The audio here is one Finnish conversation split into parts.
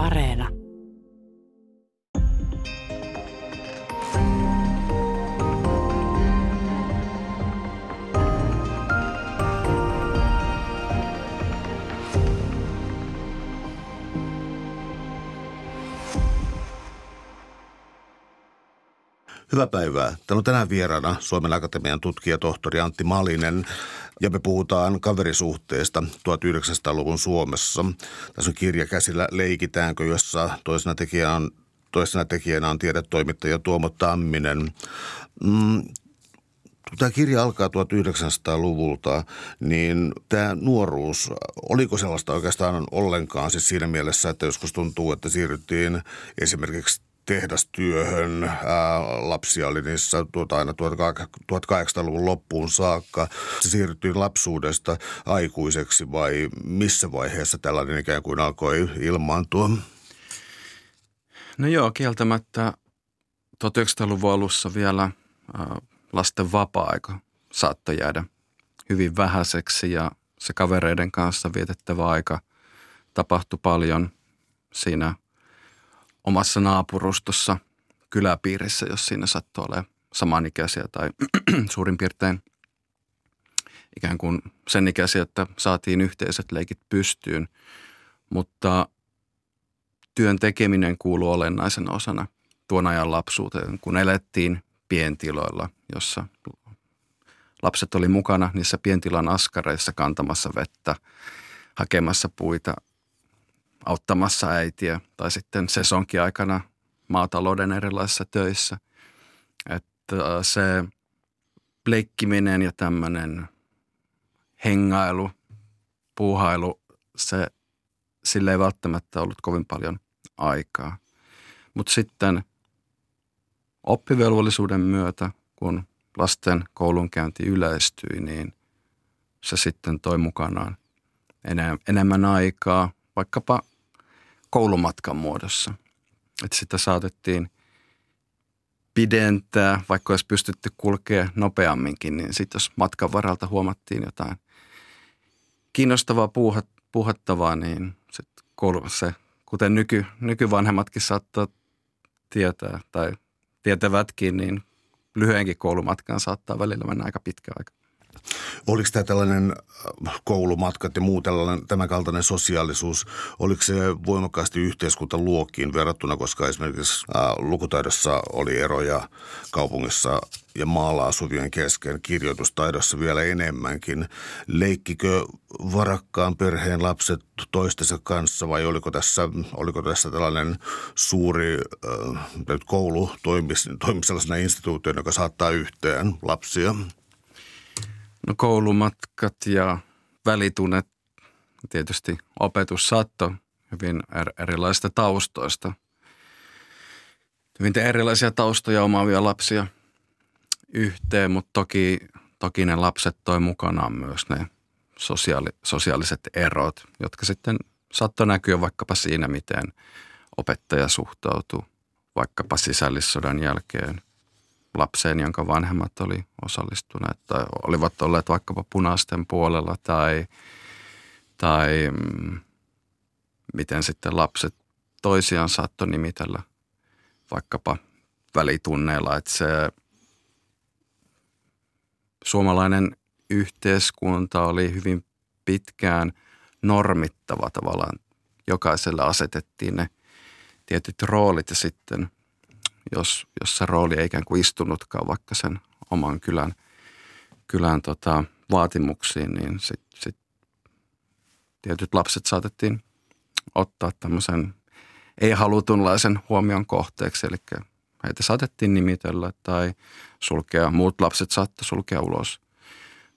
Areena. Hyvää päivää. Täällä on tänään vieraana Suomen Akatemian tutkija tohtori Antti Malinen ja me puhutaan kaverisuhteesta 1900-luvun Suomessa. Tässä on kirja käsillä Leikitäänkö, jossa toisena tekijänä on, toisena tekijänä on tiedetoimittaja Tuomo Tamminen. Mm, Tämä kirja alkaa 1900-luvulta, niin tämä nuoruus, oliko sellaista oikeastaan ollenkaan siis siinä mielessä, että joskus tuntuu, että siirryttiin esimerkiksi tehdastyöhön. Ää, lapsia oli niissä tuota aina 1800-luvun loppuun saakka. Se siirryttiin lapsuudesta aikuiseksi vai missä vaiheessa tällainen ikään kuin alkoi ilmaantua? No joo, kieltämättä 1900-luvun alussa vielä lasten vapaa-aika saattoi jäädä hyvin vähäiseksi ja se kavereiden kanssa vietettävä aika tapahtui paljon siinä – omassa naapurustossa kyläpiirissä, jos siinä sattuu olemaan samanikäisiä tai suurin piirtein ikään kuin sen ikäisiä, että saatiin yhteiset leikit pystyyn. Mutta työn tekeminen kuuluu olennaisena osana tuon ajan lapsuuteen, kun elettiin pientiloilla, jossa lapset oli mukana niissä pientilan askareissa kantamassa vettä, hakemassa puita, auttamassa äitiä tai sitten sesonkin aikana maatalouden erilaisissa töissä. Että äh, se leikkiminen ja tämmöinen hengailu, puuhailu, se, sille ei välttämättä ollut kovin paljon aikaa. Mutta sitten oppivelvollisuuden myötä, kun lasten koulunkäynti yleistyi, niin se sitten toi mukanaan enemmän aikaa vaikkapa koulumatkan muodossa. Että sitä saatettiin pidentää, vaikka olisi pystytty kulkea nopeamminkin, niin sitten jos matkan varalta huomattiin jotain kiinnostavaa puuhat, puuhattavaa, niin sit koulu, se, kuten nyky, nykyvanhemmatkin saattaa tietää tai tietävätkin, niin lyhyenkin koulumatkan saattaa välillä mennä aika pitkä aika. Oliko tämä tällainen äh, koulumatkat ja muu tällainen, tämän kaltainen sosiaalisuus, oliko se voimakkaasti yhteiskuntaluokkiin verrattuna, koska esimerkiksi äh, lukutaidossa oli eroja kaupungissa ja maalla asuvien kesken, kirjoitustaidossa vielä enemmänkin. Leikkikö varakkaan perheen lapset toistensa kanssa vai oliko tässä, oliko tässä tällainen suuri äh, koulu toimi, toimi sellaisena instituutio, joka saattaa yhteen lapsia? No koulumatkat ja välitunnet, tietysti opetus saatto hyvin er, erilaisista taustoista. Hyvin erilaisia taustoja omaavia lapsia yhteen, mutta toki, toki ne lapset toi mukanaan myös ne sosiaali, sosiaaliset erot, jotka sitten saattoi näkyä vaikkapa siinä, miten opettaja suhtautuu vaikkapa sisällissodan jälkeen – lapseen, jonka vanhemmat oli osallistuneet tai olivat olleet vaikkapa punaisten puolella tai, tai mm, miten sitten lapset toisiaan saattoi nimitellä vaikkapa välitunneilla, että se suomalainen yhteiskunta oli hyvin pitkään normittava tavallaan. Jokaiselle asetettiin ne tietyt roolit ja sitten jos, jos se rooli ei ikään kuin istunutkaan vaikka sen oman kylän, kylän tota, vaatimuksiin, niin sitten sit tietyt lapset saatettiin ottaa tämmöisen ei-halutunlaisen huomion kohteeksi, eli heitä saatettiin nimitellä tai sulkea, muut lapset saattoi sulkea ulos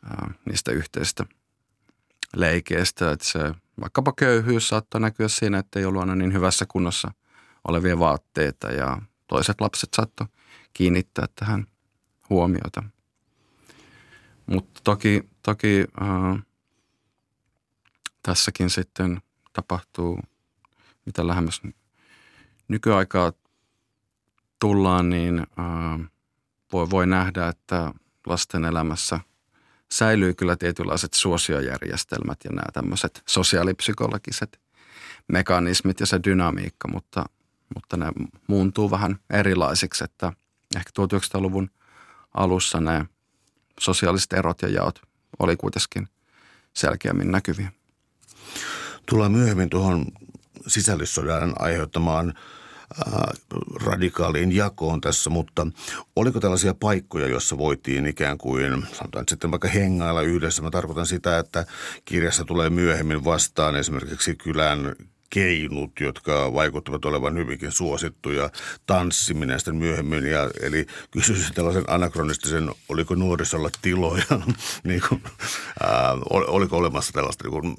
ää, niistä yhteistä leikeistä, että se vaikkapa köyhyys saattoi näkyä siinä, että ei ollut aina niin hyvässä kunnossa olevia vaatteita ja toiset lapset saattoi kiinnittää tähän huomiota. Mutta toki, toki äh, tässäkin sitten tapahtuu, mitä lähemmäs nykyaikaa tullaan, niin äh, voi, voi nähdä, että lasten elämässä säilyy kyllä tietynlaiset suosiojärjestelmät ja nämä tämmöiset sosiaalipsykologiset mekanismit ja se dynamiikka, mutta, mutta ne muuntuu vähän erilaisiksi, että ehkä 1900-luvun alussa ne sosiaaliset erot ja jaot oli kuitenkin selkeämmin näkyviä. Tullaan myöhemmin tuohon sisällissodan aiheuttamaan radikaaliin jakoon tässä, mutta oliko tällaisia paikkoja, joissa voitiin ikään kuin, sanotaan sitten vaikka hengailla yhdessä. Mä tarkoitan sitä, että kirjassa tulee myöhemmin vastaan esimerkiksi kylän keinut, jotka vaikuttavat olevan hyvinkin suosittuja, tanssiminen sitten myöhemmin. Ja, eli kysyisin tällaisen anakronistisen, oliko nuorisolla tiloja, niin kuin, ää, oliko olemassa tällaista niin kuin,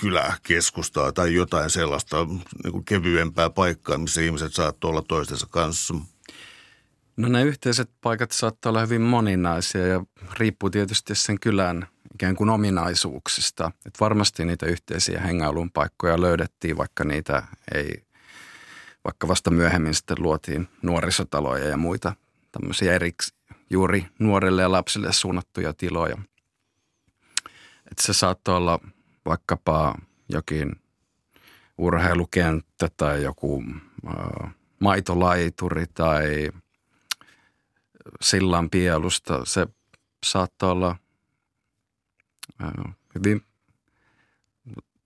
kyläkeskustaa tai jotain sellaista niin kuin kevyempää paikkaa, missä ihmiset saattoi olla toistensa kanssa? No ne yhteiset paikat saattaa olla hyvin moninaisia ja riippuu tietysti sen kylän ikään kuin ominaisuuksista. Et varmasti niitä yhteisiä hengailun paikkoja löydettiin, vaikka niitä ei, vaikka vasta myöhemmin sitten luotiin nuorisotaloja ja muita tämmöisiä eriksi juuri nuorille ja lapsille suunnattuja tiloja. Et se saattoi olla vaikkapa jokin urheilukenttä tai joku äh, maitolaituri tai sillan pielusta. Se saattaa olla – hyvin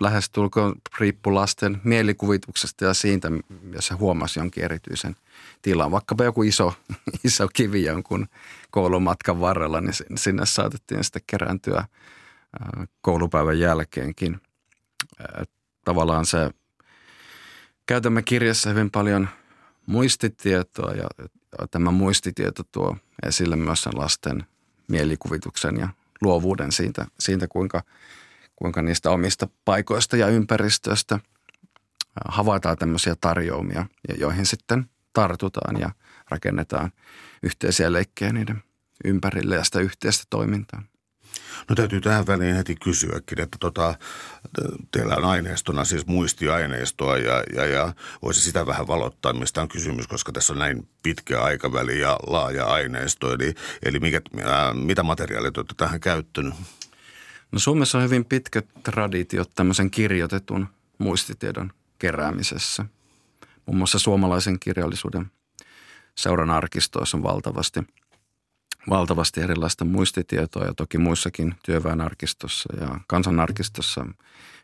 lähestulkoon riippu lasten mielikuvituksesta ja siitä, jos se huomasi jonkin erityisen tilan. Vaikkapa joku iso, iso kivi jonkun koulumatkan varrella, niin sinne saatettiin sitten kerääntyä koulupäivän jälkeenkin. Tavallaan se, käytämme kirjassa hyvin paljon muistitietoa ja tämä muistitieto tuo esille myös sen lasten mielikuvituksen ja luovuuden siitä, siitä kuinka, kuinka niistä omista paikoista ja ympäristöstä havaitaan tämmöisiä tarjoumia, joihin sitten tartutaan ja rakennetaan yhteisiä leikkejä niiden ympärille ja sitä yhteistä toimintaa. No täytyy tähän väliin heti kysyäkin, että tota, teillä on aineistona siis muistiaineistoa ja, ja, ja voisi sitä vähän valottaa, mistä on kysymys, koska tässä on näin pitkä aikaväli ja laaja aineisto. Eli, eli mikä, ää, mitä materiaalit olette tähän käyttänyt? No Suomessa on hyvin pitkät traditiot tämmöisen kirjoitetun muistitiedon keräämisessä. Muun muassa suomalaisen kirjallisuuden seuran arkistoissa on valtavasti – valtavasti erilaista muistitietoa ja toki muissakin työväenarkistossa ja kansanarkistossa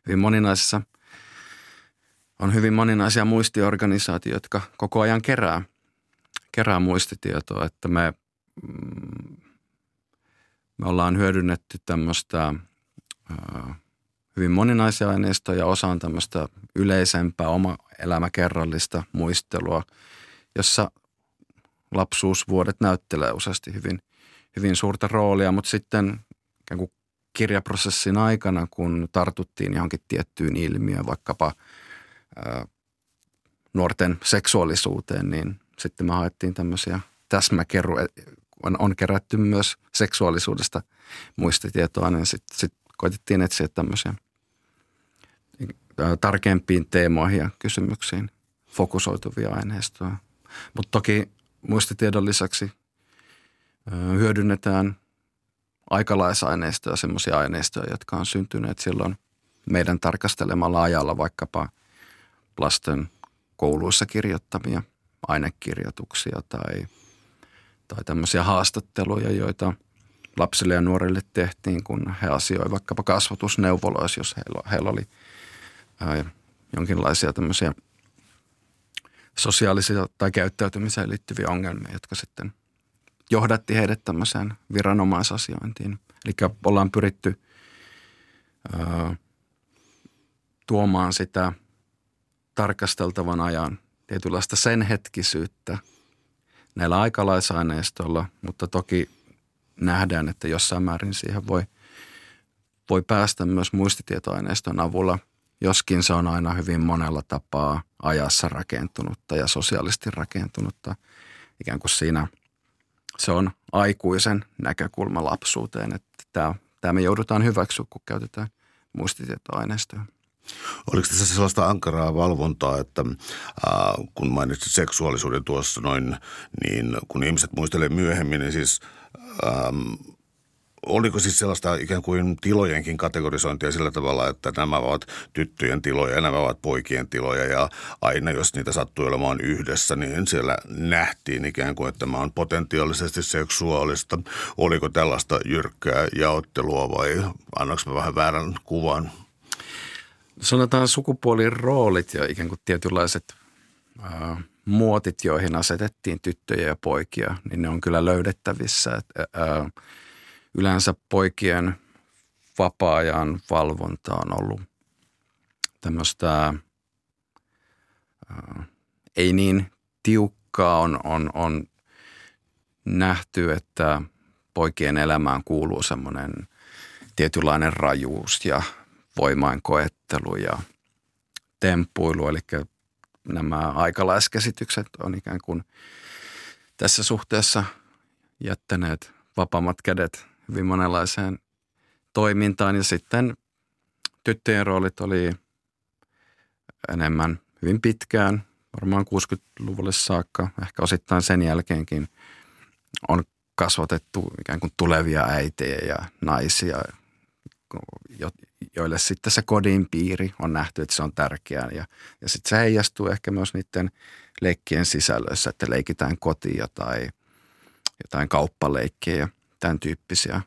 hyvin moninaisissa. On hyvin moninaisia muistiorganisaatioita, jotka koko ajan kerää, kerää muistitietoa, että me, mm, me ollaan hyödynnetty tämmöistä hyvin moninaisia aineistoja ja osa on tämmöistä yleisempää oma elämäkerrallista muistelua, jossa lapsuusvuodet näyttelee useasti hyvin hyvin suurta roolia, mutta sitten ikään kuin kirjaprosessin aikana, kun tartuttiin johonkin tiettyyn ilmiöön, vaikkapa ää, nuorten seksuaalisuuteen, niin sitten me haettiin tämmöisiä täsmäkeru, on, on kerätty myös seksuaalisuudesta muistitietoa, niin sitten sit koitettiin etsiä tämmöisiä tarkempiin teemoihin ja kysymyksiin fokusoituvia aineistoja. Mutta toki muistitiedon lisäksi hyödynnetään aikalaisaineistoja, semmoisia aineistoja, jotka on syntyneet silloin meidän tarkastelemalla ajalla vaikkapa lasten kouluissa kirjoittamia ainekirjoituksia tai, tai tämmöisiä haastatteluja, joita lapsille ja nuorille tehtiin, kun he asioivat vaikkapa kasvatusneuvoloissa, jos heillä, heillä oli ää, jonkinlaisia tämmöisiä sosiaalisia tai käyttäytymiseen liittyviä ongelmia, jotka sitten johdatti heidät tämmöiseen viranomaisasiointiin. Eli ollaan pyritty ö, tuomaan sitä tarkasteltavan ajan tietynlaista sen hetkisyyttä näillä aikalaisaineistoilla, mutta toki nähdään, että jossain määrin siihen voi, voi päästä myös muistitietoaineiston avulla, joskin se on aina hyvin monella tapaa ajassa rakentunutta ja sosiaalisesti rakentunutta. Ikään kuin siinä – se on aikuisen näkökulma lapsuuteen, että tämä, tämä me joudutaan hyväksyä, kun käytetään muistitietoaineistoa. Oliko tässä sellaista ankaraa valvontaa, että äh, kun mainitsit seksuaalisuuden tuossa noin, niin kun ihmiset muistelee myöhemmin, niin siis ähm, oliko siis sellaista ikään kuin tilojenkin kategorisointia sillä tavalla, että nämä ovat tyttöjen tiloja ja nämä ovat poikien tiloja ja aina jos niitä sattui olemaan yhdessä, niin siellä nähtiin ikään kuin, että tämä on potentiaalisesti seksuaalista. Oliko tällaista jyrkkää jaottelua vai annaks mä vähän väärän kuvan? Sanotaan sukupuolin roolit ja ikään kuin tietynlaiset äh, muotit, joihin asetettiin tyttöjä ja poikia, niin ne on kyllä löydettävissä. Et, äh, yleensä poikien vapaa-ajan valvonta on ollut tämmöistä äh, ei niin tiukkaa on, on, on nähty, että poikien elämään kuuluu semmoinen tietynlainen rajuus ja voimainkoettelu ja temppuilu, eli nämä aikalaiskäsitykset on ikään kuin tässä suhteessa jättäneet vapaammat kädet hyvin monenlaiseen toimintaan. Ja sitten tyttöjen roolit oli enemmän hyvin pitkään, varmaan 60-luvulle saakka, ehkä osittain sen jälkeenkin on kasvatettu ikään kuin tulevia äitejä ja naisia, joille sitten se kodin piiri on nähty, että se on tärkeää. Ja, ja sitten se heijastuu ehkä myös niiden leikkien sisällössä, että leikitään kotia tai jotain kauppaleikkiä tämän tyyppisiä.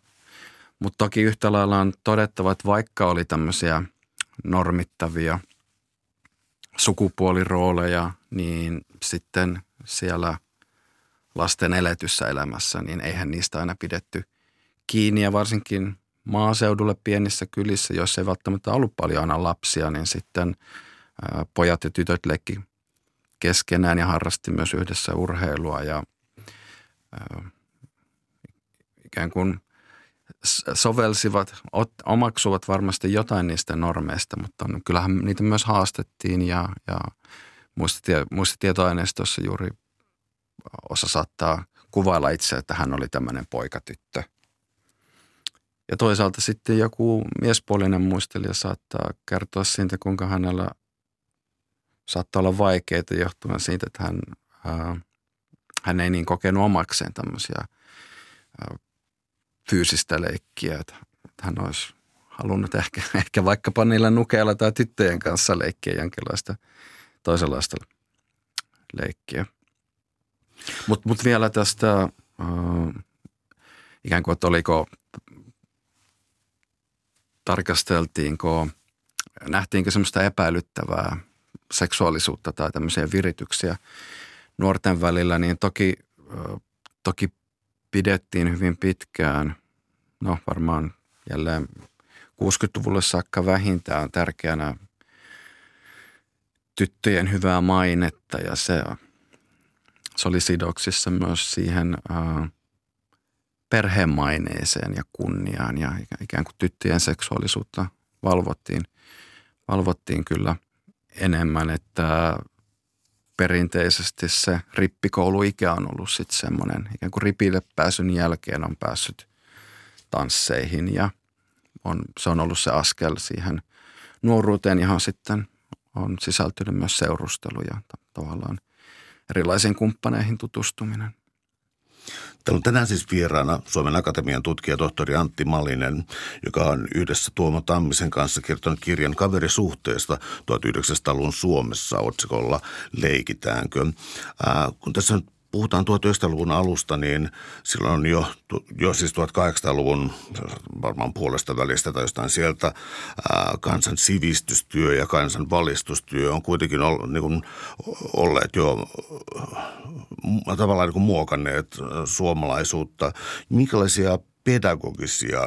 Mutta toki yhtä lailla on todettava, että vaikka oli tämmöisiä normittavia sukupuolirooleja, niin sitten siellä lasten eletyssä elämässä, niin eihän niistä aina pidetty kiinni ja varsinkin maaseudulle pienissä kylissä, joissa ei välttämättä ollut paljon aina lapsia, niin sitten pojat ja tytöt leikki keskenään ja harrasti myös yhdessä urheilua ja ikään kuin sovelsivat, omaksuvat varmasti jotain niistä normeista, mutta kyllähän niitä myös haastettiin ja, ja muistitietoaineistossa juuri osa saattaa kuvailla itse, että hän oli tämmöinen poikatyttö – ja toisaalta sitten joku miespuolinen muistelija saattaa kertoa siitä, kuinka hänellä saattaa olla vaikeita johtuen siitä, että hän, ää, hän ei niin kokenut omakseen tämmöisiä ää, fyysistä leikkiä, että, hän olisi halunnut ehkä, ehkä vaikkapa niillä nukeilla tai tyttöjen kanssa leikkiä jonkinlaista toisenlaista leikkiä. Mutta mut vielä tästä ää, ikään kuin, että oliko tarkasteltiinko, nähtiinkö semmoista epäilyttävää seksuaalisuutta tai tämmöisiä virityksiä nuorten välillä, niin toki, toki pidettiin hyvin pitkään, no varmaan jälleen 60-luvulle saakka vähintään tärkeänä tyttöjen hyvää mainetta. Ja se, se oli sidoksissa myös siihen äh, perhemaineeseen ja kunniaan ja ikään kuin tyttöjen seksuaalisuutta valvottiin, valvottiin kyllä enemmän, että perinteisesti se rippikouluikä on ollut sitten semmoinen, ikään kuin ripille pääsyn jälkeen on päässyt tansseihin ja on, se on ollut se askel siihen nuoruuteen, johon sitten on sisältynyt myös seurustelu ja tavallaan erilaisiin kumppaneihin tutustuminen. Täällä on tänään siis vieraana Suomen Akatemian tutkija tohtori Antti Malinen, joka on yhdessä Tuomo Tammisen kanssa kirjoittanut kirjan kaverisuhteesta 1900-luvun Suomessa otsikolla Leikitäänkö. Ää, kun tässä nyt puhutaan 1900-luvun alusta, niin silloin jo, jo siis 1800-luvun varmaan puolesta välistä tai jostain sieltä kansan sivistystyö ja kansan valistustyö on kuitenkin ollut, niin kuin, olleet jo tavallaan niin kuin muokanneet suomalaisuutta. Minkälaisia pedagogisia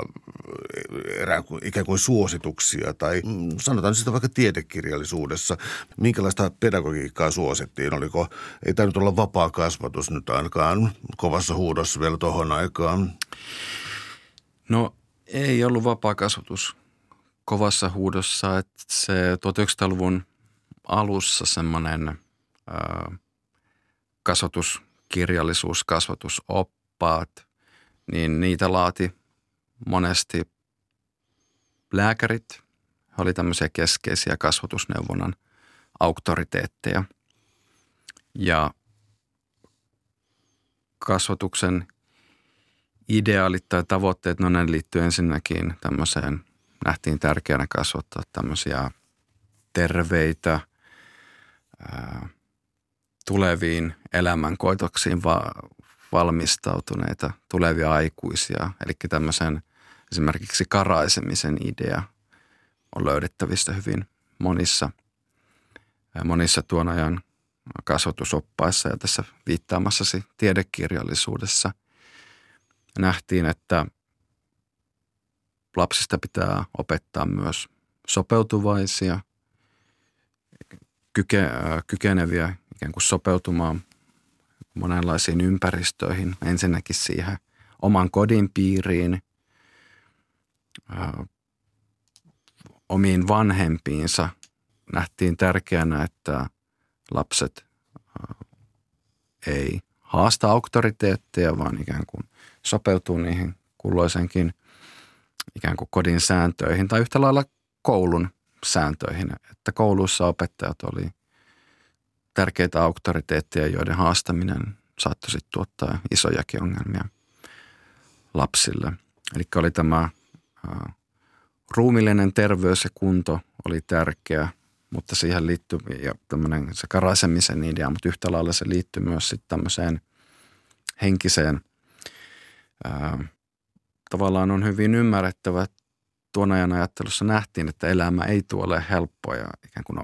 kuin, ikään kuin suosituksia tai mm, sanotaan sitä vaikka tiedekirjallisuudessa, minkälaista pedagogiikkaa suosittiin? Oliko, ei tämä nyt olla vapaa kasvatus nyt ainakaan kovassa huudossa vielä tuohon aikaan? No ei ollut vapaa kasvatus kovassa huudossa, että se 1900-luvun alussa semmoinen kasvatuskirjallisuus, kasvatusoppaat, niin niitä laati monesti lääkärit. He oli tämmöisiä keskeisiä kasvatusneuvonnan auktoriteetteja. Ja kasvatuksen ideaalit tai tavoitteet, no ne liittyy ensinnäkin tämmöiseen, nähtiin tärkeänä kasvattaa tämmöisiä terveitä, ää, tuleviin elämänkoitoksiin va- valmistautuneita tulevia aikuisia. Eli tämmöisen esimerkiksi karaisemisen idea on löydettävissä hyvin monissa, monissa tuon ajan kasvatusoppaissa ja tässä viittaamassasi tiedekirjallisuudessa nähtiin, että lapsista pitää opettaa myös sopeutuvaisia, kyke, kykeneviä ikään kuin sopeutumaan monenlaisiin ympäristöihin. Ensinnäkin siihen oman kodin piiriin, omiin vanhempiinsa. Nähtiin tärkeänä, että lapset ei haasta auktoriteetteja, vaan ikään kuin sopeutuu niihin kulloisenkin ikään kuin kodin sääntöihin tai yhtä lailla koulun sääntöihin. Että kouluissa opettajat oli tärkeitä auktoriteetteja, joiden haastaminen saattoi sitten tuottaa isojakin ongelmia lapsille. Eli oli tämä ruumillinen terveys ja kunto oli tärkeä, mutta siihen liittyy ja tämmöinen se karaisemisen idea, mutta yhtä lailla se liittyy myös sitten tämmöiseen henkiseen, tavallaan on hyvin ymmärrettävä, että tuon ajan ajattelussa nähtiin, että elämä ei tule ole helppoa ja ikään kuin no,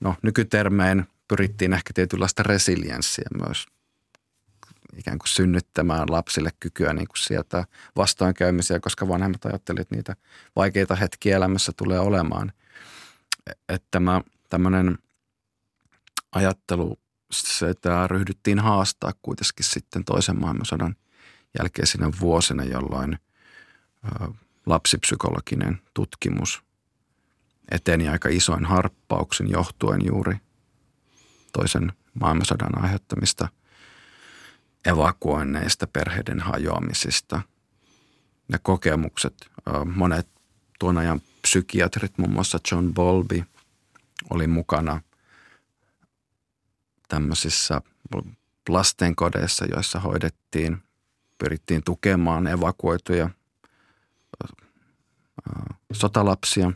no nykytermein pyrittiin ehkä tietynlaista resilienssiä myös ikään kuin synnyttämään lapsille kykyä niin kuin sieltä vastoinkäymisiä, koska vanhemmat ajattelivat, että niitä vaikeita hetkiä elämässä tulee olemaan. Että tämä tämmöinen ajattelu, sitä ryhdyttiin haastaa kuitenkin sitten toisen maailmansodan jälkeisinä vuosina, jolloin lapsipsykologinen tutkimus eteni aika isoin harppauksen johtuen juuri toisen maailmansodan aiheuttamista – evakuoinneista, perheiden hajoamisista. Ne kokemukset, monet tuon ajan psykiatrit, muun muassa John Bolby, oli mukana tämmöisissä lastenkodeissa, joissa hoidettiin, pyrittiin tukemaan evakuoituja sotalapsia.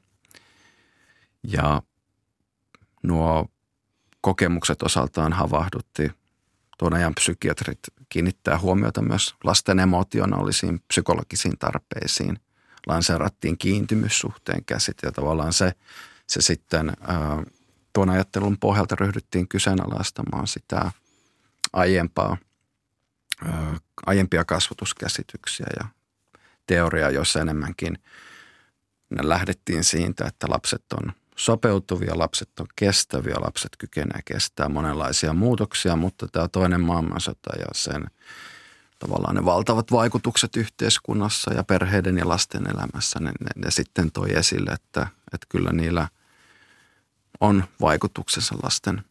Ja nuo kokemukset osaltaan havahdutti tuon ajan psykiatrit kiinnittää huomiota myös lasten emotionaalisiin psykologisiin tarpeisiin. Lanseerattiin kiintymyssuhteen käsite ja tavallaan se, se sitten ää, tuon ajattelun pohjalta ryhdyttiin kyseenalaistamaan sitä aiempaa, ää, aiempia kasvatuskäsityksiä ja teoriaa, jossa enemmänkin lähdettiin siitä, että lapset on sopeutuvia, lapset on kestäviä, lapset kykenevät kestää monenlaisia muutoksia, mutta tämä toinen maailmansota ja sen tavallaan ne valtavat vaikutukset yhteiskunnassa ja perheiden ja lasten elämässä, ne, ne, ne sitten toi esille, että, että kyllä niillä on vaikutuksensa lasten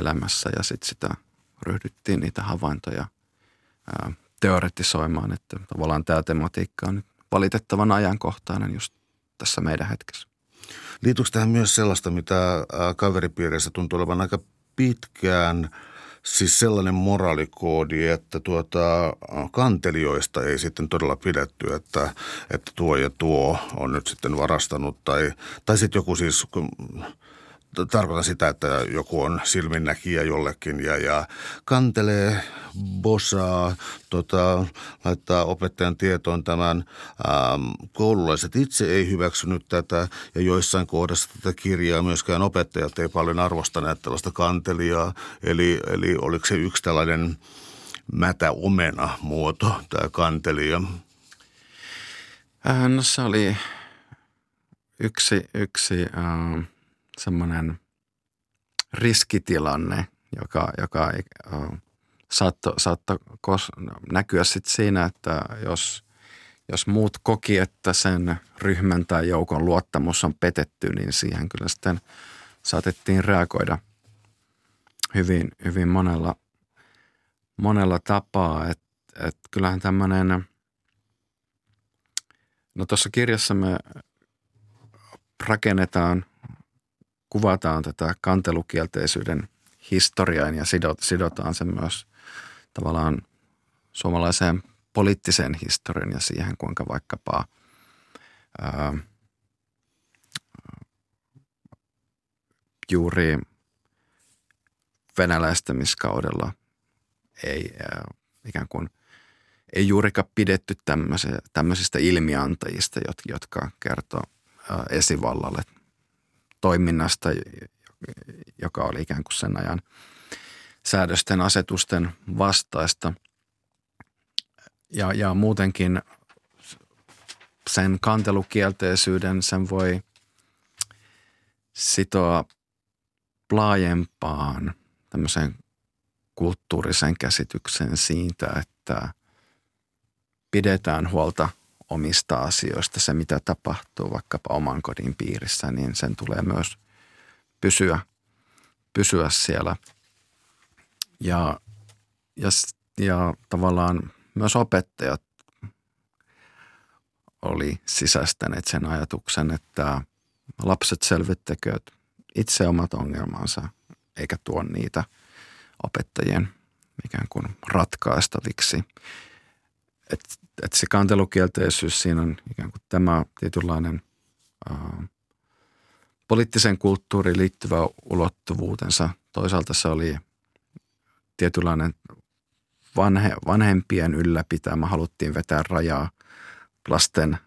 elämässä ja sitten sitä ryhdyttiin niitä havaintoja ää, teoretisoimaan, että tavallaan tämä tematiikka on nyt valitettavan ajankohtainen just tässä meidän hetkessä. Liittyykö tähän myös sellaista, mitä kaveripiireissä tuntuu olevan aika pitkään, siis sellainen moraalikoodi, että tuota, kantelijoista ei sitten todella pidetty, että, että tuo ja tuo on nyt sitten varastanut tai, tai sitten joku siis tarkoitan sitä, että joku on silminnäkijä jollekin ja, ja kantelee, bosaa, tota, laittaa opettajan tietoon tämän. Ähm, koululaiset itse ei hyväksynyt tätä ja joissain kohdassa tätä kirjaa myöskään opettajat ei paljon arvostaneet tällaista kantelijaa. Eli, eli oliko se yksi tällainen mätä omena muoto, tämä kantelija? Äh, no se oli yksi, yksi äh, semmoinen riskitilanne, joka, joka saattoi saatto näkyä sit siinä, että jos, jos muut koki, että sen ryhmän tai joukon luottamus on petetty, niin siihen kyllä sitten saatettiin reagoida hyvin, hyvin monella, monella tapaa. Että et kyllähän tämmöinen, no tuossa kirjassa me rakennetaan kuvataan tätä kantelukielteisyyden historiaa ja sidot, sidotaan se myös tavallaan suomalaiseen poliittisen historian ja siihen, kuinka vaikkapa ää, juuri venäläistämiskaudella ei ää, ikään kuin ei juurikaan pidetty tämmöisistä ilmiantajista, jotka kertoo esivallalle toiminnasta, joka oli ikään kuin sen ajan säädösten asetusten vastaista. Ja, ja muutenkin sen kantelukielteisyyden sen voi sitoa laajempaan tämmöiseen kulttuurisen käsityksen siitä, että pidetään huolta omista asioista, se mitä tapahtuu vaikkapa oman kodin piirissä, niin sen tulee myös pysyä, pysyä siellä. Ja, ja, ja tavallaan myös opettajat oli sisäistäneet sen ajatuksen, että lapset selvittäkööt itse omat ongelmansa, eikä tuo niitä opettajien ikään kuin ratkaistaviksi. Että et se kantelukielteisyys, siinä on ikään kuin tämä tietynlainen ää, poliittisen kulttuuriin liittyvä ulottuvuutensa. Toisaalta se oli tietynlainen vanhe, vanhempien ylläpitämä, haluttiin vetää rajaa lasten,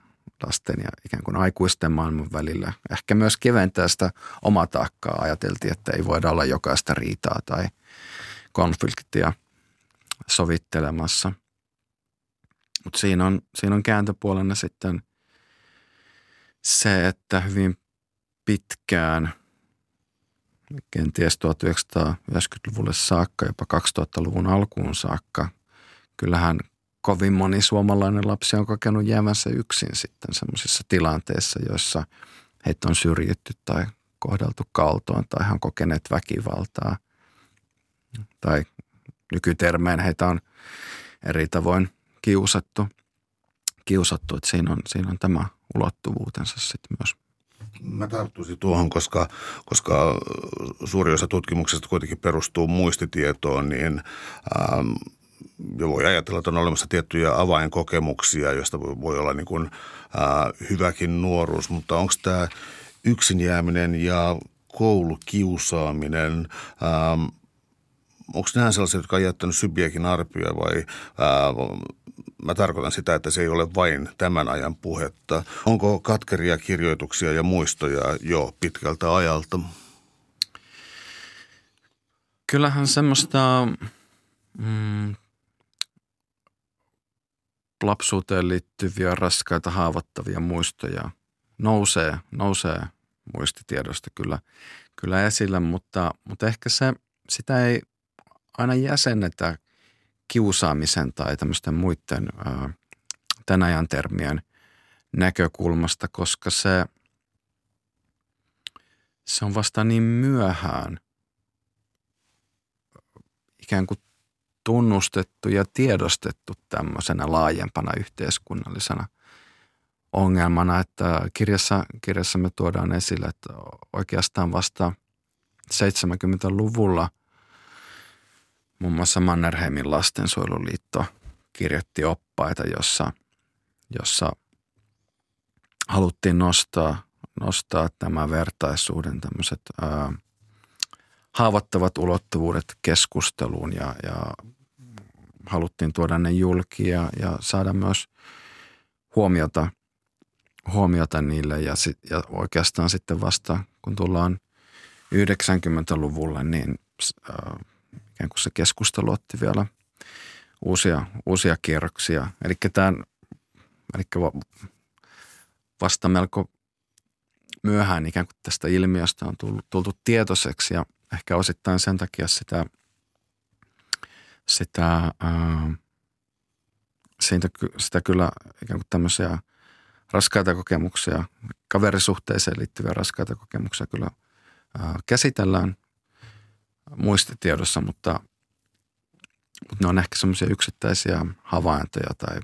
lasten ja ikään kuin aikuisten maailman välillä. Ehkä myös keventää sitä omaa taakkaa. Ajateltiin, että ei voida olla jokaista riitaa tai konfliktia sovittelemassa. Mutta siinä on, siinä on kääntöpuolena sitten se, että hyvin pitkään, kenties 1990-luvulle saakka, jopa 2000-luvun alkuun saakka, kyllähän kovin moni suomalainen lapsi on kokenut jäämänsä yksin sitten sellaisissa tilanteissa, joissa heitä on syrjitty tai kohdeltu kaltoon tai on kokeneet väkivaltaa. Tai nykytermeen heitä on eri tavoin kiusattu. kiusattu että siinä, on, siinä on tämä ulottuvuutensa sitten myös. Mä tarttuisin tuohon, koska, koska suuri osa tutkimuksesta kuitenkin perustuu muistitietoon, niin ähm, voi ajatella, että on olemassa tiettyjä avainkokemuksia, joista voi olla niin kuin, äh, hyväkin nuoruus, mutta onko tämä yksin jääminen ja koulukiusaaminen, ähm, onko nämä sellaisia, jotka on jättänyt sybiäkin arpia vai äh, mä tarkoitan sitä, että se ei ole vain tämän ajan puhetta. Onko katkeria kirjoituksia ja muistoja jo pitkältä ajalta? Kyllähän semmoista mm, lapsuuteen liittyviä raskaita haavoittavia muistoja nousee, nousee muistitiedosta kyllä, kyllä esille, mutta, mutta ehkä se, sitä ei aina jäsennetä kiusaamisen tai tämmöisten muiden ää, tämän ajan termien näkökulmasta, koska se, se on vasta niin myöhään ikään kuin tunnustettu ja tiedostettu tämmöisenä laajempana yhteiskunnallisena ongelmana, että kirjassa, kirjassa me tuodaan esille, että oikeastaan vasta 70-luvulla – Muun muassa Mannerheimin lastensuojeluliitto kirjoitti oppaita, jossa, jossa haluttiin nostaa, nostaa tämä vertaisuuden tämmöiset ää, haavoittavat ulottuvuudet keskusteluun ja, ja haluttiin tuoda ne julki ja, ja saada myös huomiota, huomiota niille ja, sit, ja oikeastaan sitten vasta kun tullaan 90-luvulle, niin ää, ikään kuin se keskustelu otti vielä uusia, uusia kierroksia. Eli tämän, eli vasta melko myöhään ikään kuin tästä ilmiöstä on tullut, tultu tietoiseksi ja ehkä osittain sen takia sitä, sitä, ää, siitä, sitä kyllä ikään kuin tämmöisiä raskaita kokemuksia, kaverisuhteeseen liittyviä raskaita kokemuksia kyllä ää, käsitellään muistitiedossa, mutta, mutta ne on ehkä semmoisia yksittäisiä havaintoja tai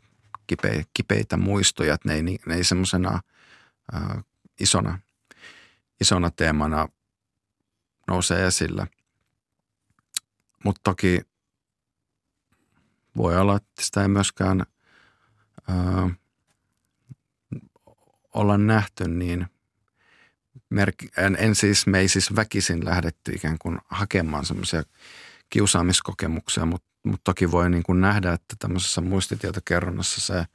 kipeitä, kipeitä muistoja, että ne ei, ne ei semmoisena isona, isona teemana nouse esille. Mutta toki voi olla, että sitä ei myöskään ää, olla nähty, niin merk- en, en siis, me ei siis väkisin lähdetty ikään kuin hakemaan semmoisia kiusaamiskokemuksia, mutta, mutta toki voi niin kuin nähdä, että tämmöisessä muistitietokerronnassa se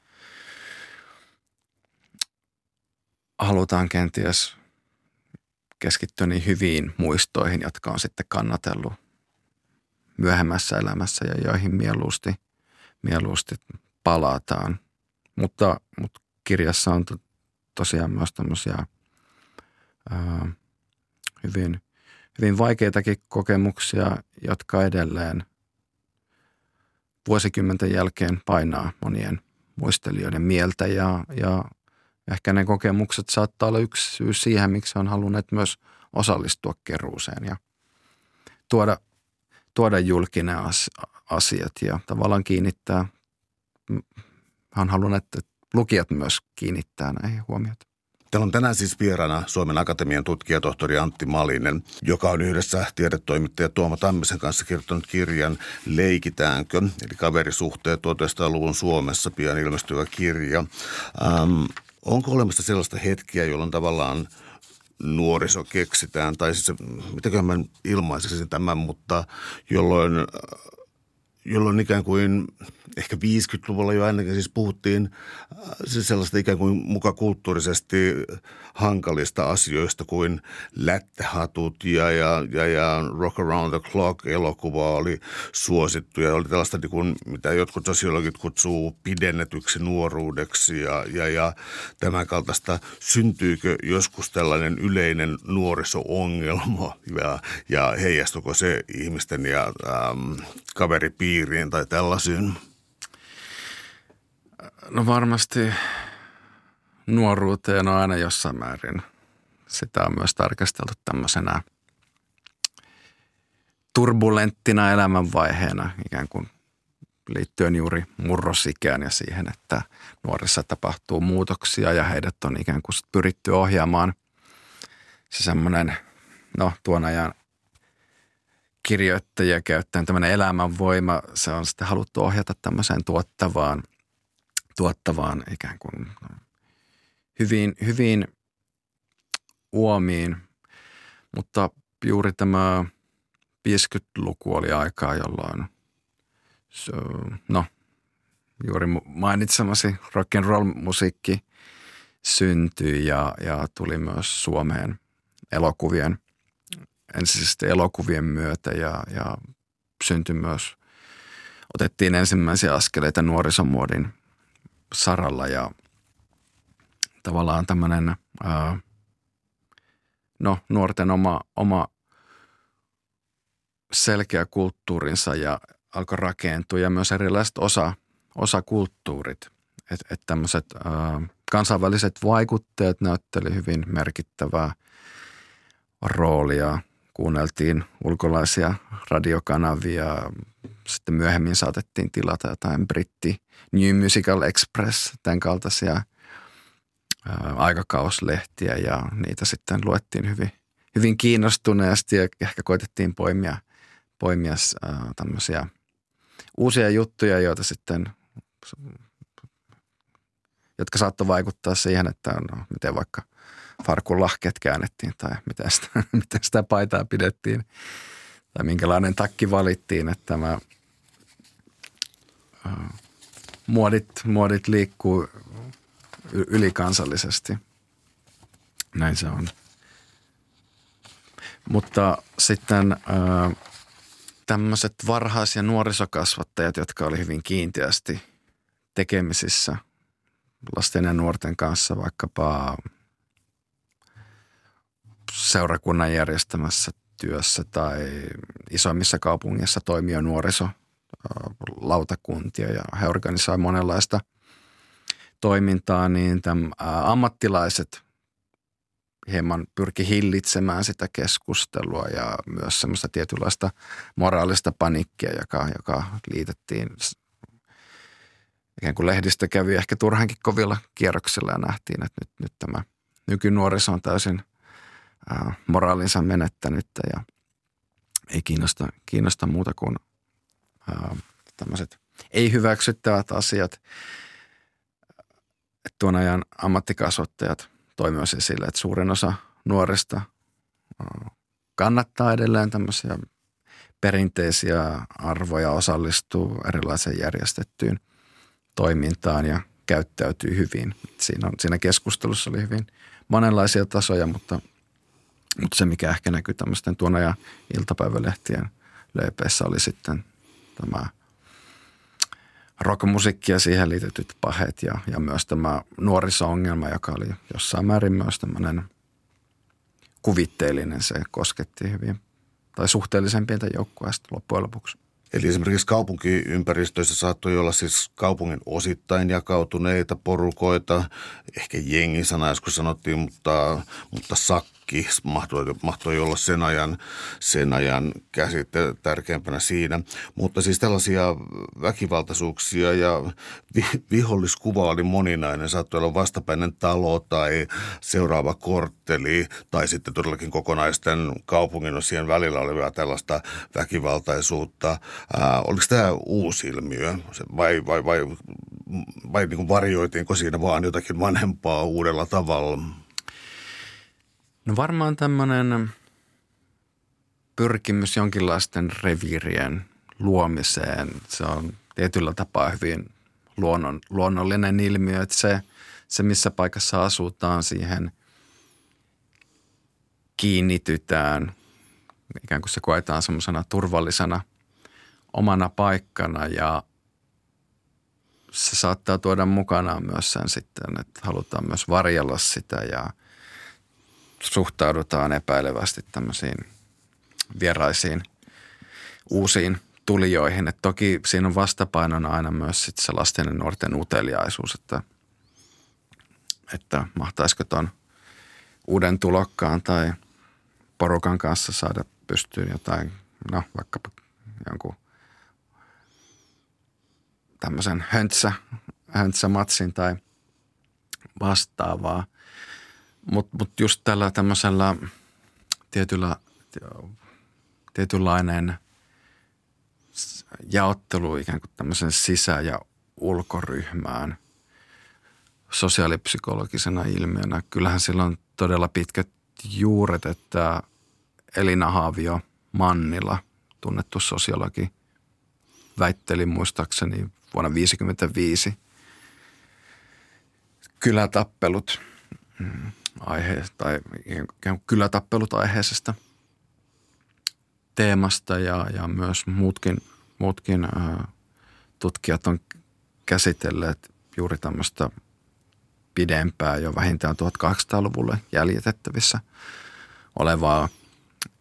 halutaan kenties keskittyä niin hyviin muistoihin, jotka on sitten kannatellut myöhemmässä elämässä ja joihin mieluusti, mieluusti palataan. Mutta, mutta kirjassa on to, tosiaan myös tämmöisiä ää, hyvin, hyvin vaikeitakin kokemuksia, jotka edelleen vuosikymmenten jälkeen painaa monien muistelijoiden mieltä ja, ja ehkä ne kokemukset saattaa olla yksi syy siihen, miksi on halunneet myös osallistua keruuseen ja tuoda, tuoda julkinen asiat ja tavallaan kiinnittää, on halunnut, että lukijat myös kiinnittää näihin huomiota. Täällä on tänään siis vieraana Suomen Akatemian tutkijatohtori Antti Malinen, joka on yhdessä tiedetoimittaja Tuomo Tammisen kanssa kirjoittanut kirjan Leikitäänkö, eli kaverisuhteet 1900-luvun Suomessa pian ilmestyvä kirja. Ähm, onko olemassa sellaista hetkiä, jolloin tavallaan nuoriso keksitään, tai siis mitäkään mä ilmaisisin tämän, mutta jolloin jolloin ikään kuin ehkä 50-luvulla jo ainakin siis puhuttiin äh, siis sellaista ikään kuin muka kulttuurisesti hankalista asioista kuin lättähatut ja, ja, ja, ja Rock Around the Clock elokuva oli suosittu ja oli tällaista niin kuin, mitä jotkut sosiologit kutsuu pidennetyksi nuoruudeksi ja, ja, ja tämän kaltaista. Syntyykö joskus tällainen yleinen nuoriso-ongelma ja, ja heijastuko se ihmisten ja ähm, kaveripiiriin tai tällaisiin? No varmasti nuoruuteen on aina jossain määrin. Sitä on myös tarkasteltu tämmöisenä turbulenttina elämänvaiheena ikään kuin liittyen juuri murrosikään ja siihen, että nuorissa tapahtuu muutoksia ja heidät on ikään kuin pyritty ohjaamaan se semmoinen, no tuon ajan kirjoittajia käyttäen tämmöinen elämänvoima, se on sitten haluttu ohjata tämmöiseen tuottavaan, tuottavaan ikään kuin hyvin, hyvin uomiin, mutta juuri tämä 50-luku oli aikaa, jolloin no, juuri mainitsemasi rock and roll musiikki syntyi ja, ja tuli myös Suomeen elokuvien, ensisijaisesti elokuvien myötä ja, ja syntyi myös, otettiin ensimmäisiä askeleita nuorisomuodin saralla ja tavallaan tämmöinen, no nuorten oma, oma selkeä kulttuurinsa ja alkoi rakentua ja myös erilaiset osa, osakulttuurit. Että et tämmöiset kansainväliset vaikutteet näytteli hyvin merkittävää roolia. Kuunneltiin ulkolaisia radiokanavia, sitten myöhemmin saatettiin tilata jotain britti New Musical Express, tämän kaltaisia – aikakauslehtiä ja niitä sitten luettiin hyvin, hyvin kiinnostuneesti ja ehkä koitettiin poimia, poimia tämmöisiä uusia juttuja, joita sitten, jotka saattoi vaikuttaa siihen, että no, miten vaikka farkun lahkeet käännettiin tai miten sitä, miten sitä paitaa pidettiin tai minkälainen takki valittiin, että tämä muodit, muodit liikkuu ylikansallisesti. Näin se on. Mutta sitten tämmöiset varhais- ja nuorisokasvattajat, jotka oli hyvin kiinteästi tekemisissä lasten ja nuorten kanssa vaikkapa seurakunnan järjestämässä työssä tai isommissa kaupungeissa toimii nuoriso lautakuntia ja he organisoivat monenlaista – toimintaa, niin tämän, ammattilaiset hieman pyrki hillitsemään sitä keskustelua ja myös semmoista tietynlaista moraalista panikkia, joka, joka liitettiin ikään kuin lehdistä kävi ehkä turhankin kovilla kierroksilla ja nähtiin, että nyt, nyt tämä nykynuoriso on täysin ää, moraalinsa menettänyt ja ei kiinnosta, kiinnosta muuta kuin ää, tämmöiset ei hyväksyttävät asiat. tuon ajan ammattikasvattajat toimivat esille, että suurin osa nuorista kannattaa edelleen tämmöisiä perinteisiä arvoja, osallistuu erilaiseen järjestettyyn toimintaan ja käyttäytyy hyvin. Siinä, on, siinä keskustelussa oli hyvin monenlaisia tasoja, mutta, mutta se mikä ehkä näkyy tämmöisten tuona ja iltapäivälehtien lööpeissä oli sitten tämä rockmusiikki ja siihen liitetyt pahet ja, ja myös tämä nuoriso-ongelma, joka oli jossain määrin myös tämmöinen kuvitteellinen. Se kosketti hyvin tai suhteellisen pientä joukkoa loppujen lopuksi. Eli esimerkiksi kaupunkiympäristöissä saattoi olla siis kaupungin osittain jakautuneita porukoita, ehkä jengisana joskus sanottiin, mutta, mutta sak, kaikki mahtoi, mahtoi olla sen ajan, sen ajan käsite tärkeimpänä siinä. Mutta siis tällaisia väkivaltaisuuksia ja vi, viholliskuva oli moninainen. Saattoi olla vastapäinen talo tai seuraava kortteli tai sitten todellakin kokonaisten kaupunginosien välillä olevaa tällaista väkivaltaisuutta. Ää, oliko tämä uusi ilmiö vai, vai, vai, vai niin kuin varjoitiinko siinä vaan jotakin vanhempaa uudella tavalla? No varmaan tämmöinen pyrkimys jonkinlaisten reviirien luomiseen. Se on tietyllä tapaa hyvin luonnon, luonnollinen ilmiö, että se, se missä paikassa asutaan siihen kiinnitytään, ikään kuin se koetaan semmoisena turvallisena omana paikkana ja se saattaa tuoda mukanaan myös sen sitten, että halutaan myös varjella sitä ja – suhtaudutaan epäilevästi tämmöisiin vieraisiin uusiin tulijoihin. Et toki siinä on vastapainona aina myös sit se lasten ja nuorten uteliaisuus, että, että mahtaisiko tuon uuden tulokkaan tai porukan kanssa saada pystyyn jotain, no vaikkapa jonkun tämmöisen höntsä, höntsämatsin tai vastaavaa – mutta mut just tällä tämmöisellä tietyllä, tietynlainen jaottelu ikään kuin tämmöisen sisä- ja ulkoryhmään sosiaalipsykologisena ilmiönä. Kyllähän sillä on todella pitkät juuret, että Elina Haavio Mannila, tunnettu sosiologi, väitteli muistaakseni vuonna 1955 kylätappelut aiheesta tai kylätappelut aiheisesta teemasta ja, ja myös muutkin, muutkin ää, tutkijat on käsitelleet juuri tämmöistä pidempää jo vähintään 1800-luvulle jäljitettävissä olevaa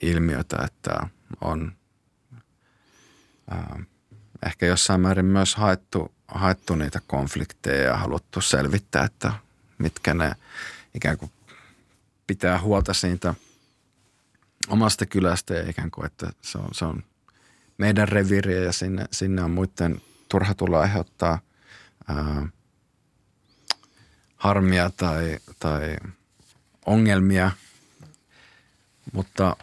ilmiötä, että on ää, ehkä jossain määrin myös haettu, haettu niitä konflikteja ja haluttu selvittää, että mitkä ne ikään kuin pitää huolta siitä omasta kylästä ja ikään kuin, että se on, se on meidän reviiriä ja sinne, sinne on muiden turha tulla aiheuttaa ää, harmia tai, tai ongelmia, mutta,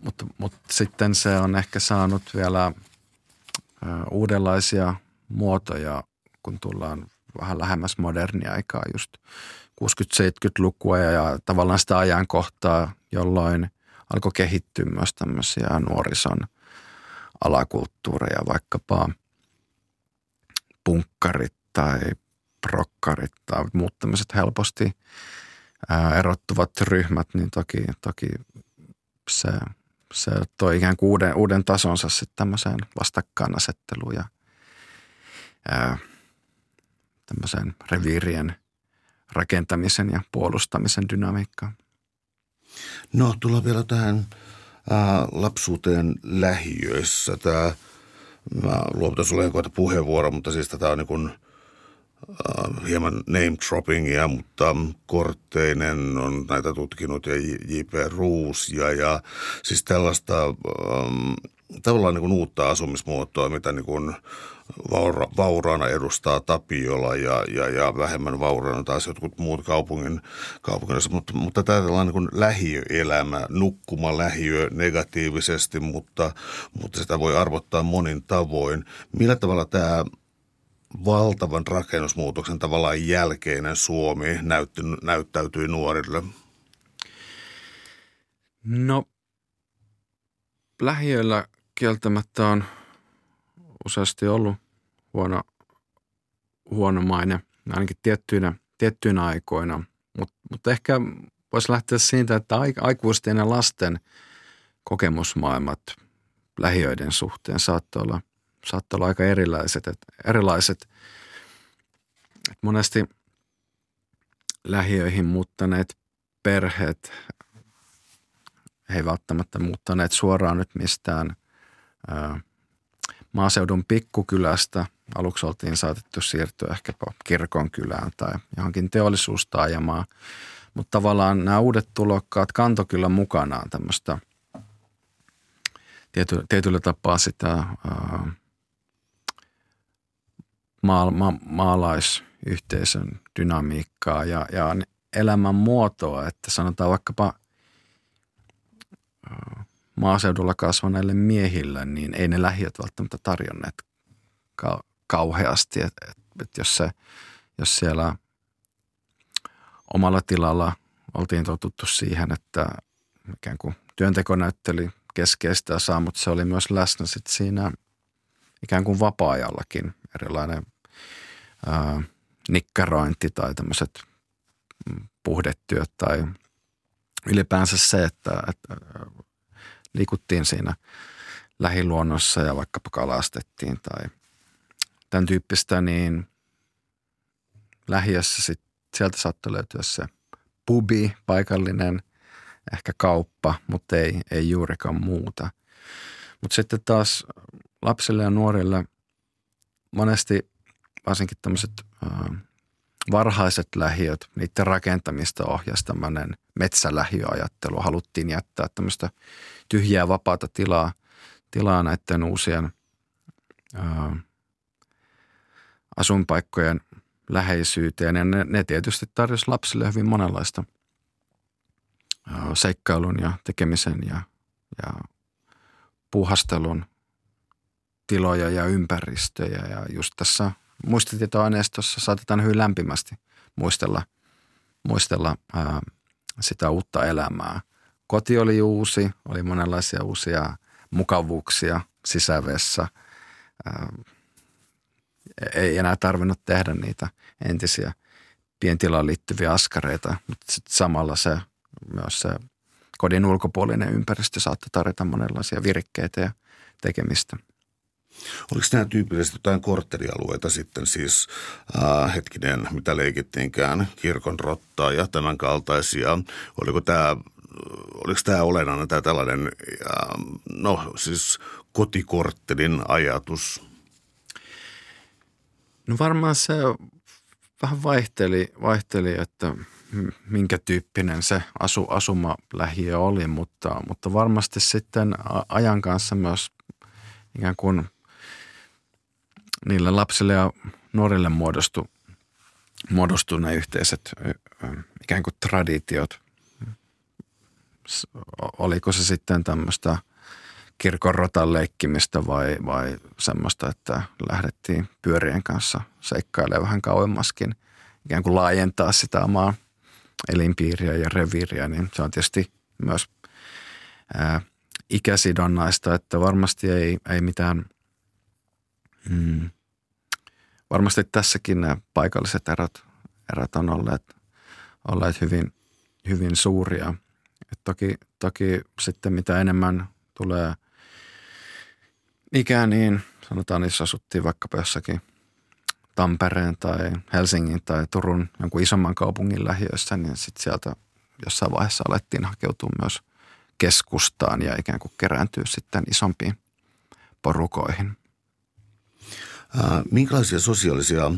mutta, mutta sitten se on ehkä saanut vielä ää, uudenlaisia muotoja, kun tullaan vähän lähemmäs modernia aikaa just 60-70-lukua ja, ja tavallaan sitä ajankohtaa, jolloin alkoi kehittyä myös tämmöisiä nuorison alakulttuureja, vaikkapa punkkarit tai prokkarit tai muut tämmöiset helposti erottuvat ryhmät, niin toki, toki se, se toi ikään kuin uuden, uuden tasonsa sitten tämmöiseen vastakkainasetteluun ja ää, tämmöiseen reviirien rakentamisen ja puolustamisen dynamiikkaa. No, tullaan vielä tähän ää, lapsuuteen lähiöissä. Tämä, mä luovutan sulle jonkun puheenvuoro, mutta siis tätä on niin kuin, ää, hieman name droppingia, mutta Kortteinen on näitä tutkinut ja J.P. Ruus ja, siis tällaista ähm, tavallaan niin kuin uutta asumismuotoa, mitä niin kuin vaura, vauraana edustaa Tapiola ja, ja, ja vähemmän vauraana taas jotkut muut kaupungin, kaupungin mutta, mutta tämä niin kuin lähiöelämä, nukkuma lähiö negatiivisesti, mutta, mutta sitä voi arvottaa monin tavoin. Millä tavalla tämä valtavan rakennusmuutoksen tavallaan jälkeinen Suomi näytty, näyttäytyi nuorille? No lähiöillä kieltämättä on useasti ollut huono, huono maine, ainakin tiettyinä, tiettyinä aikoina. Mutta mut ehkä voisi lähteä siitä, että aikuisten ja lasten kokemusmaailmat lähiöiden suhteen saattoi olla, saattoi olla aika erilaiset. Et, erilaiset. Et monesti lähiöihin muuttaneet perheet, he ei välttämättä muuttaneet suoraan nyt mistään ää, maaseudun pikkukylästä. Aluksi oltiin saatettu siirtyä ehkäpä kirkonkylään tai johonkin teollisuustaajamaan. Mutta tavallaan nämä uudet tulokkaat kanto kyllä mukanaan tämmöistä tiety, tietyllä tapaa sitä ää, maa, ma, maalaisyhteisön dynamiikkaa ja, ja elämän muotoa, että sanotaan vaikkapa maaseudulla kasvaneille miehille, niin ei ne lähiöt välttämättä tarjonneet kauheasti. Että et, et jos, se, jos siellä omalla tilalla oltiin totuttu siihen, että ikään kuin työnteko näytteli keskeistä osaa, mutta se oli myös läsnä sit siinä ikään kuin vapaa-ajallakin erilainen ää, nikkarointi tai tämmöiset puhdetyöt tai ylipäänsä se, että, että liikuttiin siinä lähiluonnossa ja vaikkapa kalastettiin tai tämän tyyppistä, niin lähiössä sit, sieltä saattoi löytyä se pubi, paikallinen, ehkä kauppa, mutta ei, ei juurikaan muuta. Mutta sitten taas lapsille ja nuorille monesti varsinkin tämmöiset varhaiset lähiöt, niiden rakentamista ohjasi tämmöinen metsälähiöajattelu. Haluttiin jättää tämmöistä tyhjää vapaata tilaa, tilaa näiden uusien asuinpaikkojen läheisyyteen. Ja ne, ne tietysti tarjosi lapsille hyvin monenlaista seikkailun ja tekemisen ja, ja puhastelun tiloja ja ympäristöjä. Ja just tässä muistitietoaineistossa saatetaan hyvin lämpimästi muistella, muistella ää, sitä uutta elämää. Koti oli uusi, oli monenlaisia uusia mukavuuksia sisävessä. Ää, ei enää tarvinnut tehdä niitä entisiä pientilaan liittyviä askareita, mutta sitten samalla se myös se kodin ulkopuolinen ympäristö saattoi tarjota monenlaisia virikkeitä ja tekemistä. Oliko nämä tyypillisesti jotain kortterialueita sitten siis, äh, hetkinen, mitä leikittiinkään, kirkon rottaa ja tämän kaltaisia? Oliko tämä, oliko tämä olennainen tämä tällainen, äh, no siis kotikorttelin ajatus? No varmaan se vähän vaihteli, vaihteli että minkä tyyppinen se asu, asuma lähiö oli, mutta, mutta varmasti sitten ajan kanssa myös ikään kuin – niille lapsille ja nuorille muodostu, muodostu ne yhteiset ikään kuin traditiot. Oliko se sitten tämmöistä kirkon rotan leikkimistä vai, vai semmoista, että lähdettiin pyörien kanssa seikkailemaan vähän kauemmaskin, ikään kuin laajentaa sitä omaa elinpiiriä ja reviiriä, niin se on tietysti myös ää, ikäsidonnaista, että varmasti ei, ei mitään – Mm. Varmasti tässäkin nämä paikalliset erot, erot on olleet, olleet hyvin, hyvin suuria. Et toki, toki sitten mitä enemmän tulee ikään, niin sanotaan, jos asuttiin vaikkapa jossakin Tampereen tai Helsingin tai Turun jonkun isomman kaupungin lähiössä, niin sitten sieltä jossain vaiheessa alettiin hakeutua myös keskustaan ja ikään kuin kerääntyä sitten isompiin porukoihin – Minkälaisia sosiaalisia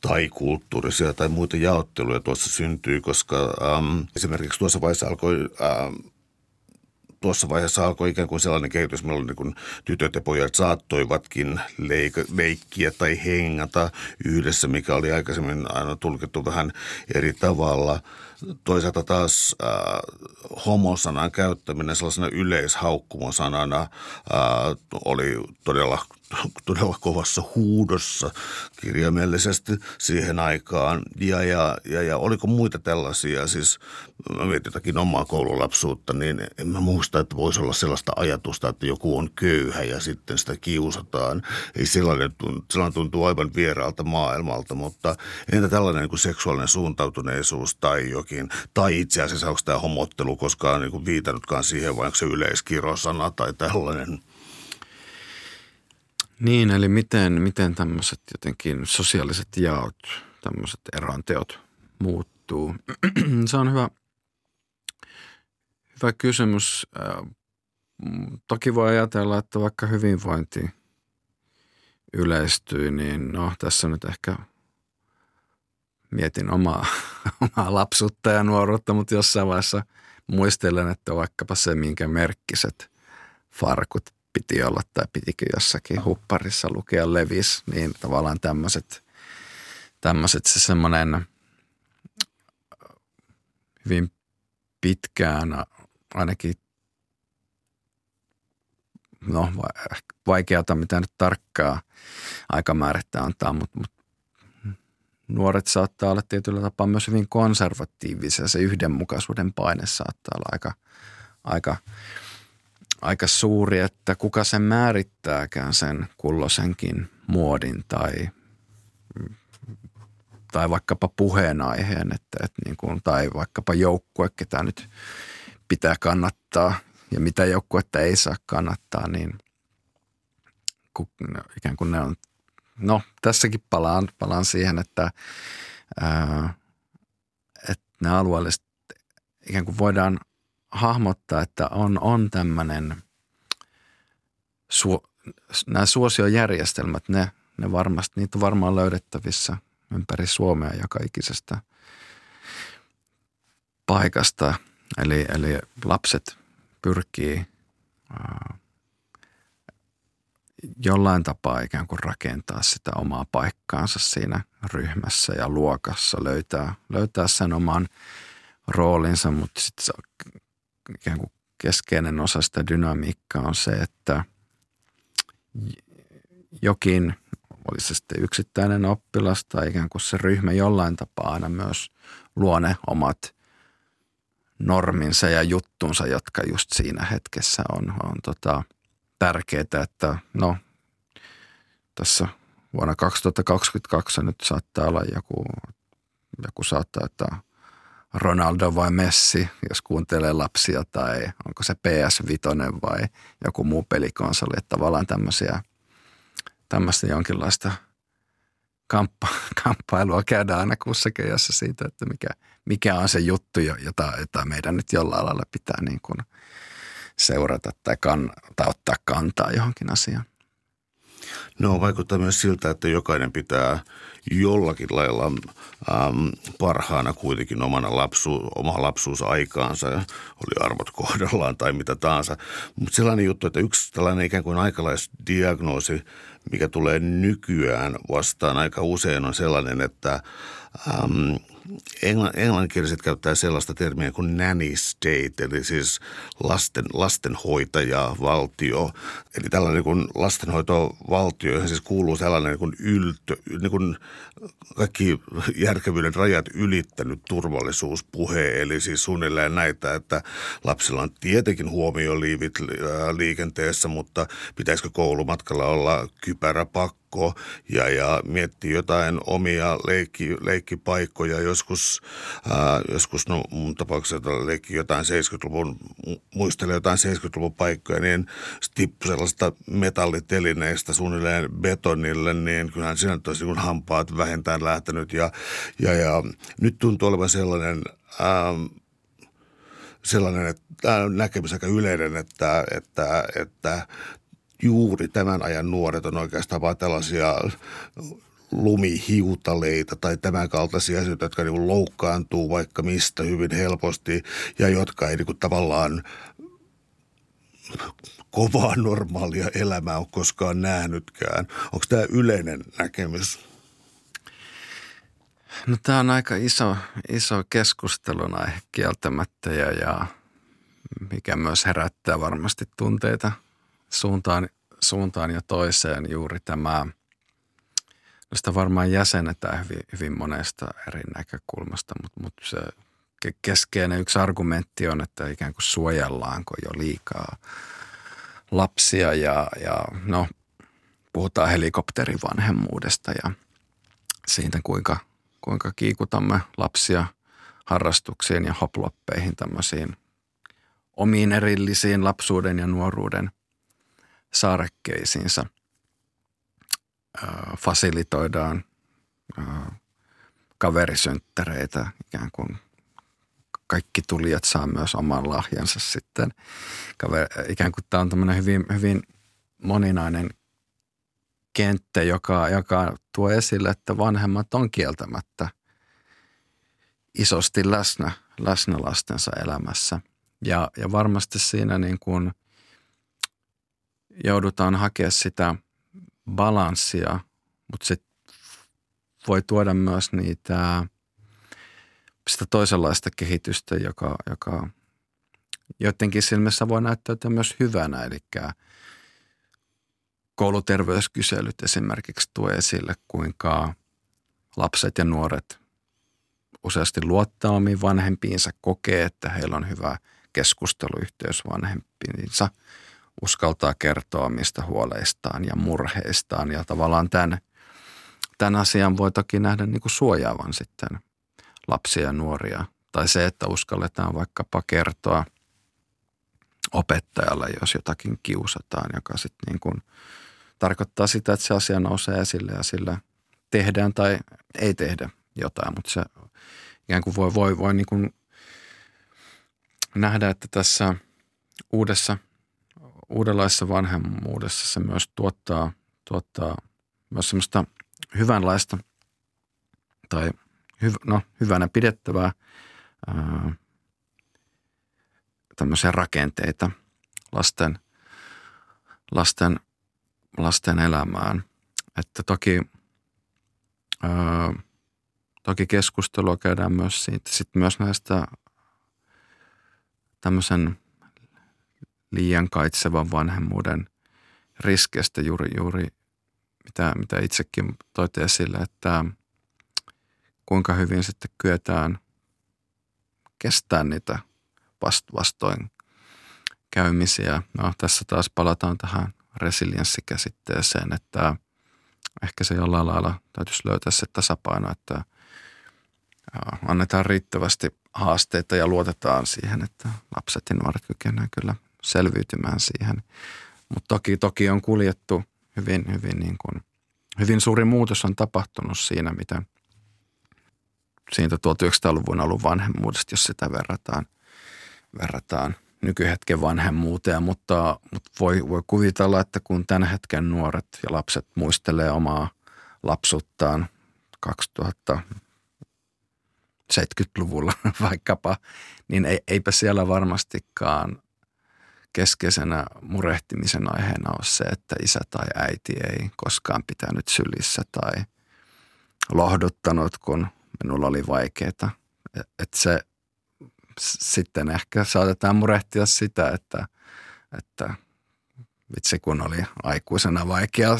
tai kulttuurisia tai muita jaotteluja tuossa syntyy, koska äm, esimerkiksi tuossa vaiheessa alkoi äm, tuossa vaiheessa alkoi ikään kuin sellainen kehitys, milloin niin kuin tytöt ja pojat saattoivatkin leik- leikkiä tai hengata yhdessä, mikä oli aikaisemmin aina tulkittu vähän eri tavalla. Toisaalta taas äh, homosanan käyttäminen sellaisena yleishaukkumosanana äh, oli todella todella kovassa huudossa kirjaimellisesti siihen aikaan. Ja, ja, ja, ja oliko muita tällaisia, siis mä mietin jotakin omaa koululapsuutta, niin en mä muista, että voisi olla sellaista ajatusta, että joku on köyhä ja sitten sitä kiusataan. Ei sellainen, sellainen tuntuu aivan vieraalta maailmalta, mutta entä tällainen niin kuin seksuaalinen suuntautuneisuus tai jokin, tai itse asiassa onko tämä homottelu koskaan niin viitannutkaan siihen, vai onko se yleiskirosana tai tällainen – niin, eli miten, miten tämmöiset jotenkin sosiaaliset jaot, tämmöiset eroanteot muuttuu. Se on hyvä, hyvä kysymys. Toki voi ajatella, että vaikka hyvinvointi yleistyy, niin no tässä nyt ehkä mietin omaa, omaa lapsuutta ja nuoruutta, mutta jossain vaiheessa muistelen, että vaikkapa se, minkä merkkiset farkut piti olla tai pitikö jossakin hupparissa lukea levis, niin tavallaan tämmöiset, tämmöiset se semmoinen hyvin pitkään ainakin no vaikeata mitä nyt tarkkaa aikamäärättä antaa, mutta, mutta nuoret saattaa olla tietyllä tapaa myös hyvin konservatiivisia. Se yhdenmukaisuuden paine saattaa olla aika, aika aika suuri, että kuka sen määrittääkään sen kullosenkin muodin tai, tai vaikkapa puheenaiheen, että, että niin kuin, tai vaikkapa joukkue, ketä nyt pitää kannattaa ja mitä joukkuetta ei saa kannattaa, niin ikään kuin ne on, no tässäkin palaan, palaan siihen, että, ää, että ne alueelliset ikään kuin voidaan hahmottaa, että on, on tämmöinen, su, nämä suosiojärjestelmät, ne, ne varmasti, niitä on varmaan löydettävissä ympäri Suomea joka ikisestä paikasta. Eli, eli lapset pyrkii ää, jollain tapaa ikään kuin rakentaa sitä omaa paikkaansa siinä ryhmässä ja luokassa, löytää, löytää sen oman roolinsa, mutta sitten ikään kuin keskeinen osa sitä dynamiikkaa on se, että jokin, oli se sitten yksittäinen oppilas tai ikään kuin se ryhmä jollain tapaa aina myös luo ne omat norminsa ja juttunsa, jotka just siinä hetkessä on, on tota, tärkeää, että no tässä vuonna 2022 nyt saattaa olla joku, joku saattaa, että Ronaldo vai Messi, jos kuuntelee lapsia, tai onko se PS5 vai joku muu pelikonsoli. Että tavallaan tämmöisiä, tämmöistä jonkinlaista kamppa, kamppailua käydään aina kussakin jossa siitä, että mikä, mikä on se juttu, jota, jota meidän nyt jollain lailla pitää niin kuin seurata tai, kan, tai ottaa kantaa johonkin asiaan. No vaikuttaa myös siltä, että jokainen pitää jollakin lailla äm, parhaana kuitenkin omana lapsu, oma lapsuusaikaansa, oli arvot kohdallaan tai mitä tahansa. Mutta sellainen juttu, että yksi tällainen ikään kuin aikalaisdiagnoosi, mikä tulee nykyään vastaan aika usein on sellainen, että äm, englanninkieliset käyttää sellaista termiä kuin nanny state, eli siis lasten, lastenhoitaja valtio. Eli tällainen kuin lastenhoitovaltio, johon siis kuuluu sellainen niin kuin yltö, niin kuin kaikki järkevyyden rajat ylittänyt turvallisuuspuhe, eli siis suunnilleen näitä, että lapsilla on tietenkin huomioliivit liikenteessä, mutta pitäisikö koulumatkalla olla kypäräpakko, ja, ja miettii jotain omia leikki, leikkipaikkoja. Joskus, ää, joskus no mun tapauksessa leikki jotain 70-luvun, muistelee jotain 70-luvun paikkoja, niin tippu sellaista metallitelineistä suunnilleen betonille, niin kyllähän siinä tosi kun hampaat vähentään lähtenyt. Ja, ja, ja nyt tuntuu olevan sellainen... Ää, sellainen että, näkemys aika yleinen, että, että, että juuri tämän ajan nuoret on oikeastaan vain tällaisia lumihiutaleita tai tämän kaltaisia asioita, jotka niin loukkaantuu vaikka mistä hyvin helposti ja jotka ei niin tavallaan kovaa normaalia elämää ole koskaan nähnytkään. Onko tämä yleinen näkemys? No tämä on aika iso, iso keskustelun aihe kieltämättä ja, ja mikä myös herättää varmasti tunteita suuntaan, suuntaan ja toiseen juuri tämä, no sitä varmaan jäsennetään hyvin, hyvin monesta eri näkökulmasta, mutta, mutta se keskeinen yksi argumentti on, että ikään kuin suojellaanko jo liikaa lapsia ja, ja no, puhutaan helikopterivanhemmuudesta ja siitä, kuinka, kuinka kiikutamme lapsia harrastuksiin ja hoploppeihin tämmöisiin omiin erillisiin lapsuuden ja nuoruuden saarekkeisiinsa. fasilitoidaan kaverisönttereitä ikään kuin kaikki tulijat saa myös oman lahjansa sitten. Ikään kuin tämä on tämmöinen hyvin, hyvin moninainen kenttä, joka, joka tuo esille, että vanhemmat on kieltämättä isosti läsnä, läsnä lastensa elämässä. Ja, ja varmasti siinä niin kuin joudutaan hakea sitä balanssia, mutta se voi tuoda myös niitä sitä toisenlaista kehitystä, joka, joka joidenkin silmissä voi näyttäytyä myös hyvänä. Eli kouluterveyskyselyt esimerkiksi tuo esille, kuinka lapset ja nuoret useasti luottaa omiin vanhempiinsa, kokee, että heillä on hyvä keskusteluyhteys vanhempiinsa, uskaltaa kertoa omista huoleistaan ja murheistaan ja tavallaan tämän, tämän asian voi toki nähdä niin kuin suojaavan sitten lapsia ja nuoria. Tai se, että uskalletaan vaikkapa kertoa opettajalle, jos jotakin kiusataan, joka sitten niin kuin tarkoittaa sitä, että se asia nousee esille ja sillä tehdään tai ei tehdä jotain, mutta se ikään kuin voi, voi, voi niin kuin nähdä, että tässä uudessa, uudenlaisessa vanhemmuudessa se myös tuottaa, tuottaa myös semmoista hyvänlaista tai hyv, no, hyvänä pidettävää ää, tämmöisiä rakenteita lasten, lasten, lasten elämään. Että toki, ää, toki keskustelua käydään myös siitä, sit myös näistä tämmöisen liian kaitsevan vanhemmuuden riskeistä juuri, juuri mitä, mitä itsekin toit esille, että – kuinka hyvin sitten kyetään kestämään niitä vastoin käymisiä. No, tässä taas palataan tähän resilienssikäsitteeseen, että ehkä se jollain lailla täytyisi löytää se tasapaino, että annetaan riittävästi haasteita ja luotetaan siihen, että lapset ja nuoret kykenevät kyllä selviytymään siihen. Mutta toki, toki on kuljettu hyvin, hyvin, niin kuin, hyvin suuri muutos on tapahtunut siinä, miten – siitä 1900-luvun alun vanhemmuudesta, jos sitä verrataan, verrataan nykyhetken vanhemmuuteen, mutta, mutta voi, voi kuvitella, että kun tämän hetken nuoret ja lapset muistelee omaa lapsuttaan 2070-luvulla vaikkapa, niin ei, eipä siellä varmastikaan keskeisenä murehtimisen aiheena ole se, että isä tai äiti ei koskaan pitänyt sylissä tai lohduttanut, kun minulla oli vaikeaa. Että se sitten ehkä saatetaan murehtia sitä, että, että vitsi kun oli aikuisena vaikea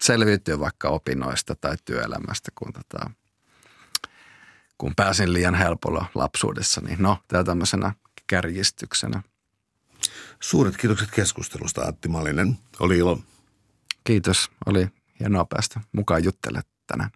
selviytyä vaikka opinnoista tai työelämästä, kun, tota, kun pääsin liian helpolla lapsuudessa. Niin no, tämä tämmöisenä kärjistyksenä. Suuret kiitokset keskustelusta, Antti Malinen. Oli ilo. Kiitos. Oli hienoa päästä mukaan juttelemaan tänään.